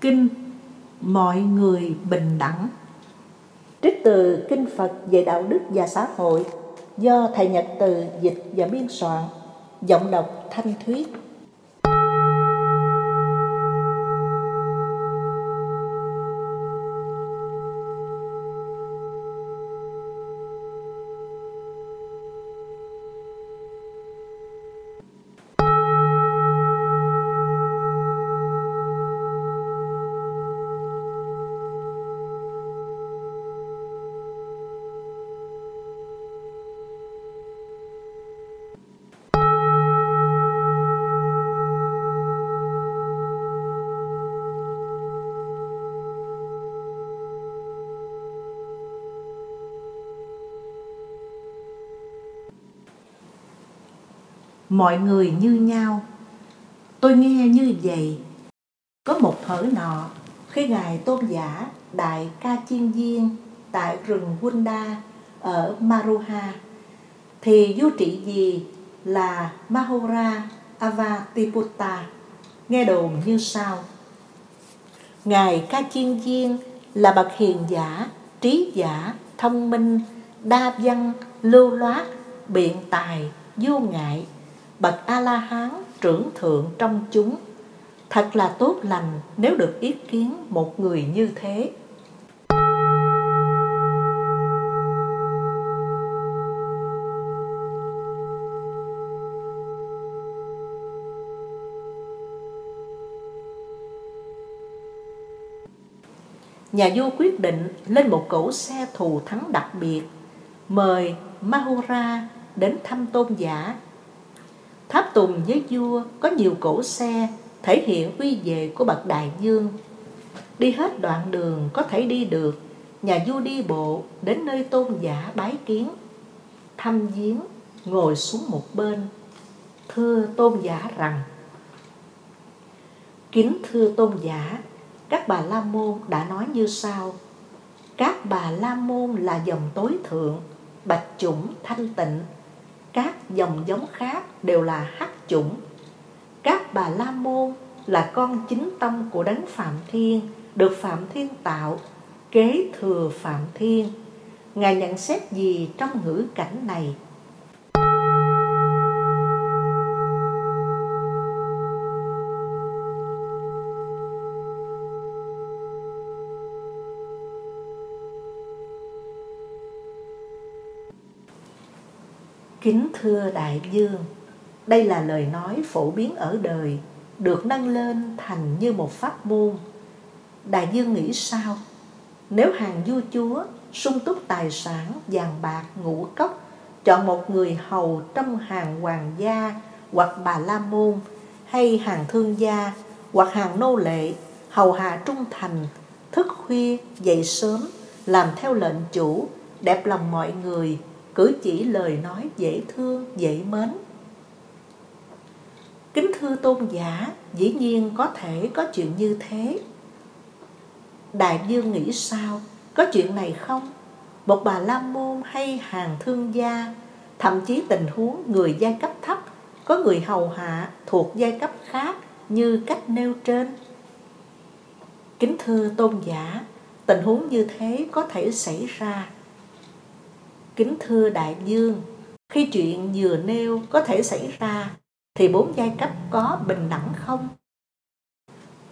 Kinh Mọi người bình đẳng Trích từ Kinh Phật về đạo đức và xã hội do Thầy Nhật Từ dịch và biên soạn, giọng đọc Thanh Thuyết. Mọi người như nhau. Tôi nghe như vậy, có một thở nọ, khi ngài tôn giả, đại ca chiên viên tại rừng Wunda ở Maruha, thì vua trị gì là Mahora Avatiputta, nghe đồn như sau. Ngài ca chiên viên là bậc hiền giả, trí giả, thông minh, đa văn, lưu loát, biện tài, vô ngại bậc a la hán trưởng thượng trong chúng. Thật là tốt lành nếu được ý kiến một người như thế. Nhà vua quyết định lên một cỗ xe thù thắng đặc biệt, mời Mahura đến thăm tôn giả. Tháp tùng với vua có nhiều cổ xe thể hiện uy về của bậc đại dương. Đi hết đoạn đường có thể đi được, nhà vua đi bộ đến nơi tôn giả bái kiến. Thăm viếng, ngồi xuống một bên. Thưa tôn giả rằng, Kính thưa tôn giả, các bà La Môn đã nói như sau. Các bà La Môn là dòng tối thượng, bạch chủng thanh tịnh, các dòng giống khác đều là hắc chủng. Các bà la môn là con chính tâm của đấng phạm thiên, được phạm thiên tạo, kế thừa phạm thiên. Ngài nhận xét gì trong ngữ cảnh này? Kính thưa đại dương, đây là lời nói phổ biến ở đời, được nâng lên thành như một pháp môn. Đại dương nghĩ sao? Nếu hàng vua chúa sung túc tài sản, vàng bạc, ngũ cốc, chọn một người hầu trong hàng hoàng gia hoặc bà la môn hay hàng thương gia hoặc hàng nô lệ hầu hạ trung thành thức khuya dậy sớm làm theo lệnh chủ đẹp lòng mọi người cử chỉ lời nói dễ thương, dễ mến. Kính thưa tôn giả, dĩ nhiên có thể có chuyện như thế. Đại dương nghĩ sao? Có chuyện này không? Một bà la môn hay hàng thương gia, thậm chí tình huống người giai cấp thấp, có người hầu hạ thuộc giai cấp khác như cách nêu trên. Kính thưa tôn giả, tình huống như thế có thể xảy ra Kính thưa đại dương, khi chuyện vừa nêu có thể xảy ra, thì bốn giai cấp có bình đẳng không?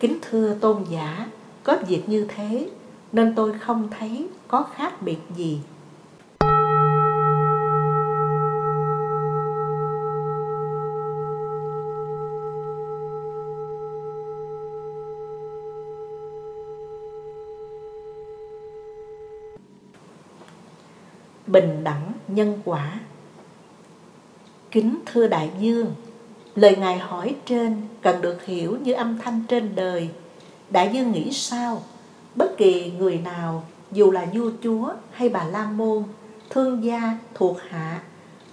Kính thưa tôn giả, có việc như thế, nên tôi không thấy có khác biệt gì. Bình đẳng nhân quả. Kính thưa đại dương, lời ngài hỏi trên cần được hiểu như âm thanh trên đời. Đại dương nghĩ sao? Bất kỳ người nào, dù là vua chúa hay bà la môn, thương gia thuộc hạ,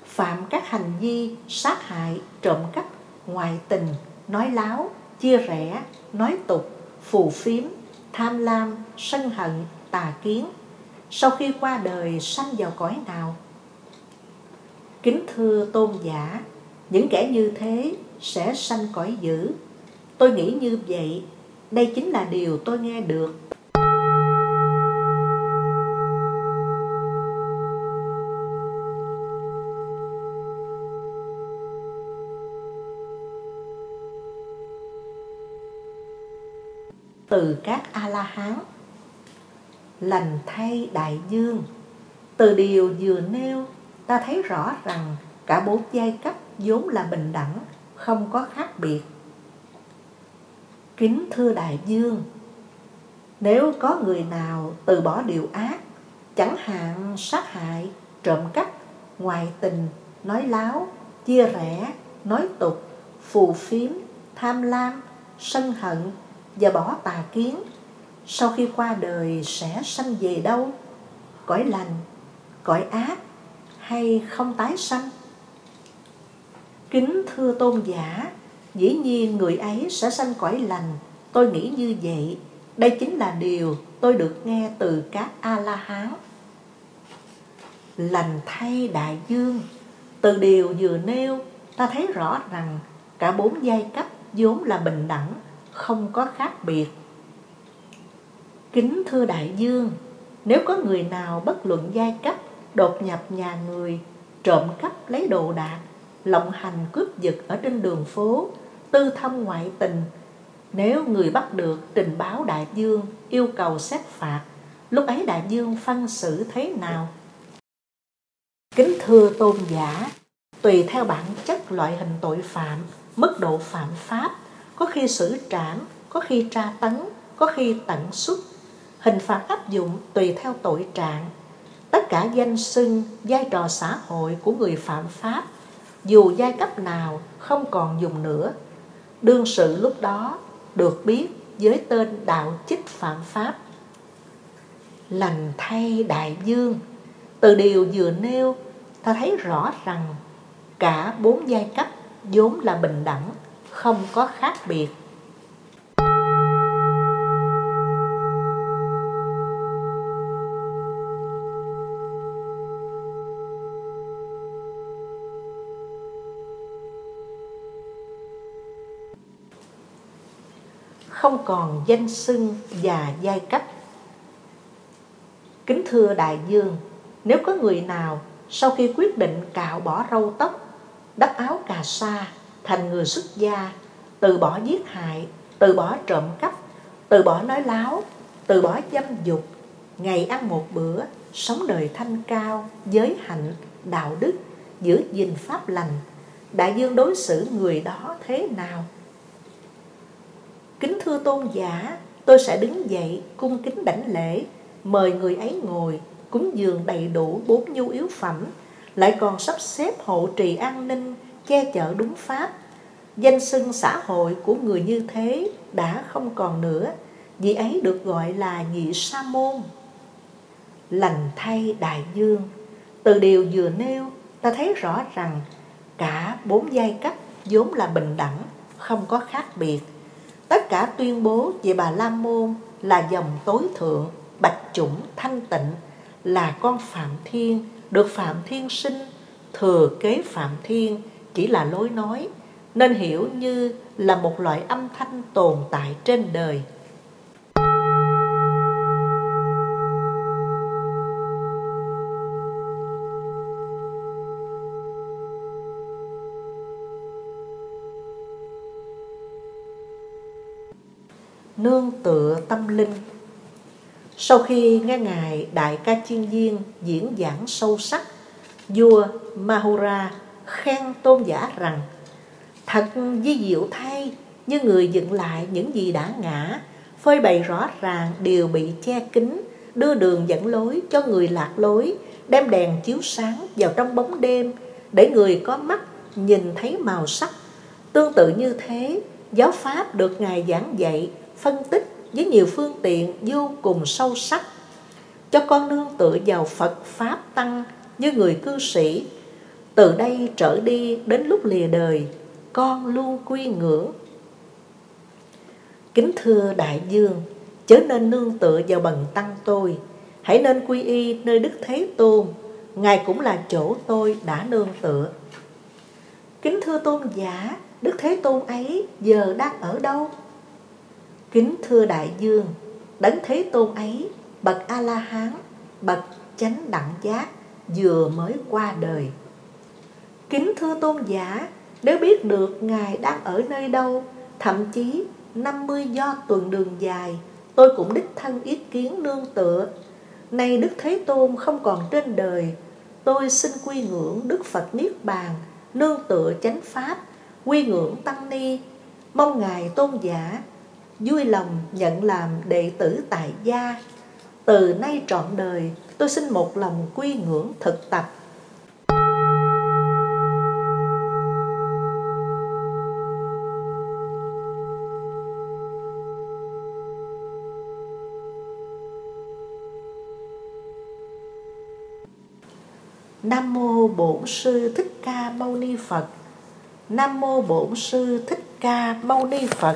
phạm các hành vi sát hại, trộm cắp, ngoại tình, nói láo, chia rẽ, nói tục, phù phiếm, tham lam, sân hận, tà kiến sau khi qua đời sanh vào cõi nào kính thưa tôn giả, những kẻ như thế sẽ sanh cõi dữ tôi nghĩ như vậy, đây chính là điều tôi nghe được. Từ các A-la-hán Lành thay đại dương Từ điều vừa nêu ta thấy rõ rằng cả bốn giai cấp vốn là bình đẳng, không có khác biệt. Kính thưa đại dương, nếu có người nào từ bỏ điều ác, chẳng hạn sát hại, trộm cắp, ngoại tình, nói láo, chia rẽ, nói tục, phù phiếm, tham lam, sân hận và bỏ tà kiến, sau khi qua đời sẽ sanh về đâu? Cõi lành, cõi ác hay không tái sanh? Kính thưa tôn giả, dĩ nhiên người ấy sẽ sanh cõi lành, tôi nghĩ như vậy. Đây chính là điều tôi được nghe từ các A-la-hán. Lành thay đại dương, từ điều vừa nêu, ta thấy rõ rằng cả bốn giai cấp vốn là bình đẳng, không có khác biệt. Kính thưa đại dương, nếu có người nào bất luận giai cấp đột nhập nhà người, trộm cắp lấy đồ đạc, lộng hành cướp giật ở trên đường phố, tư thâm ngoại tình. Nếu người bắt được trình báo đại dương yêu cầu xét phạt, lúc ấy đại dương phân xử thế nào? Kính thưa tôn giả, tùy theo bản chất loại hình tội phạm, mức độ phạm pháp, có khi xử trảm, có khi tra tấn, có khi tận xuất. Hình phạt áp dụng tùy theo tội trạng, tất cả danh xưng, vai trò xã hội của người phạm pháp, dù giai cấp nào không còn dùng nữa. Đương sự lúc đó được biết với tên đạo chích phạm pháp. Lành thay đại dương, từ điều vừa nêu, ta thấy rõ rằng cả bốn giai cấp vốn là bình đẳng, không có khác biệt. Không còn danh xưng và giai cấp. Kính thưa đại dương, nếu có người nào sau khi quyết định cạo bỏ râu tóc, đắp áo cà sa thành người xuất gia, từ bỏ giết hại, từ bỏ trộm cắp, từ bỏ nói láo, từ bỏ dâm dục, ngày ăn một bữa, sống đời thanh cao, giới hạnh, đạo đức, giữ gìn pháp lành, đại dương đối xử người đó thế nào? Kính thưa tôn giả, tôi sẽ đứng dậy cung kính đảnh lễ, mời người ấy ngồi, cúng dường đầy đủ bốn nhu yếu phẩm, lại còn sắp xếp hộ trì an ninh, che chở đúng pháp. Danh xưng xã hội của người như thế đã không còn nữa, vì ấy được gọi là nhị sa môn. Lành thay đại dương, từ điều vừa nêu, ta thấy rõ rằng cả bốn giai cấp vốn là bình đẳng, không có khác biệt tất cả tuyên bố về bà La Môn là dòng tối thượng, bạch chủng, thanh tịnh, là con Phạm Thiên, được Phạm Thiên sinh, thừa kế Phạm Thiên chỉ là lối nói, nên hiểu như là một loại âm thanh tồn tại trên đời. Nương tựa tâm linh. Sau khi nghe Ngài Đại ca Chiên Viên diễn giảng sâu sắc, vua Mahura khen tôn giả rằng Thật di diệu thay như người dựng lại những gì đã ngã, phơi bày rõ ràng đều bị che kín, đưa đường dẫn lối cho người lạc lối, đem đèn chiếu sáng vào trong bóng đêm, để người có mắt nhìn thấy màu sắc. Tương tự như thế, giáo pháp được Ngài giảng dạy phân tích với nhiều phương tiện vô cùng sâu sắc cho con nương tựa vào Phật Pháp Tăng như người cư sĩ. Từ đây trở đi đến lúc lìa đời, con luôn quy ngưỡng. Kính thưa Đại Dương, chớ nên nương tựa vào bần tăng tôi, hãy nên quy y nơi Đức Thế Tôn, Ngài cũng là chỗ tôi đã nương tựa. Kính thưa tôn giả, Đức Thế Tôn ấy giờ đang ở đâu? Kính thưa đại dương, đấng thế tôn ấy, bậc A-la-hán, bậc chánh đẳng giác, vừa mới qua đời. Kính thưa tôn giả, nếu biết được Ngài đang ở nơi đâu, thậm chí 50 do tuần đường dài, tôi cũng đích thân ý kiến nương tựa. Nay Đức Thế Tôn không còn trên đời, tôi xin quy ngưỡng Đức Phật Niết Bàn, nương tựa chánh Pháp, quy ngưỡng Tăng Ni, mong Ngài tôn giả vui lòng nhận làm đệ tử tại gia. Từ nay trọn đời, tôi xin một lòng quy ngưỡng thực tập Nam mô Bổn sư Thích Ca Mâu Ni Phật. Nam mô Bổn sư Thích Ca Mâu Ni Phật.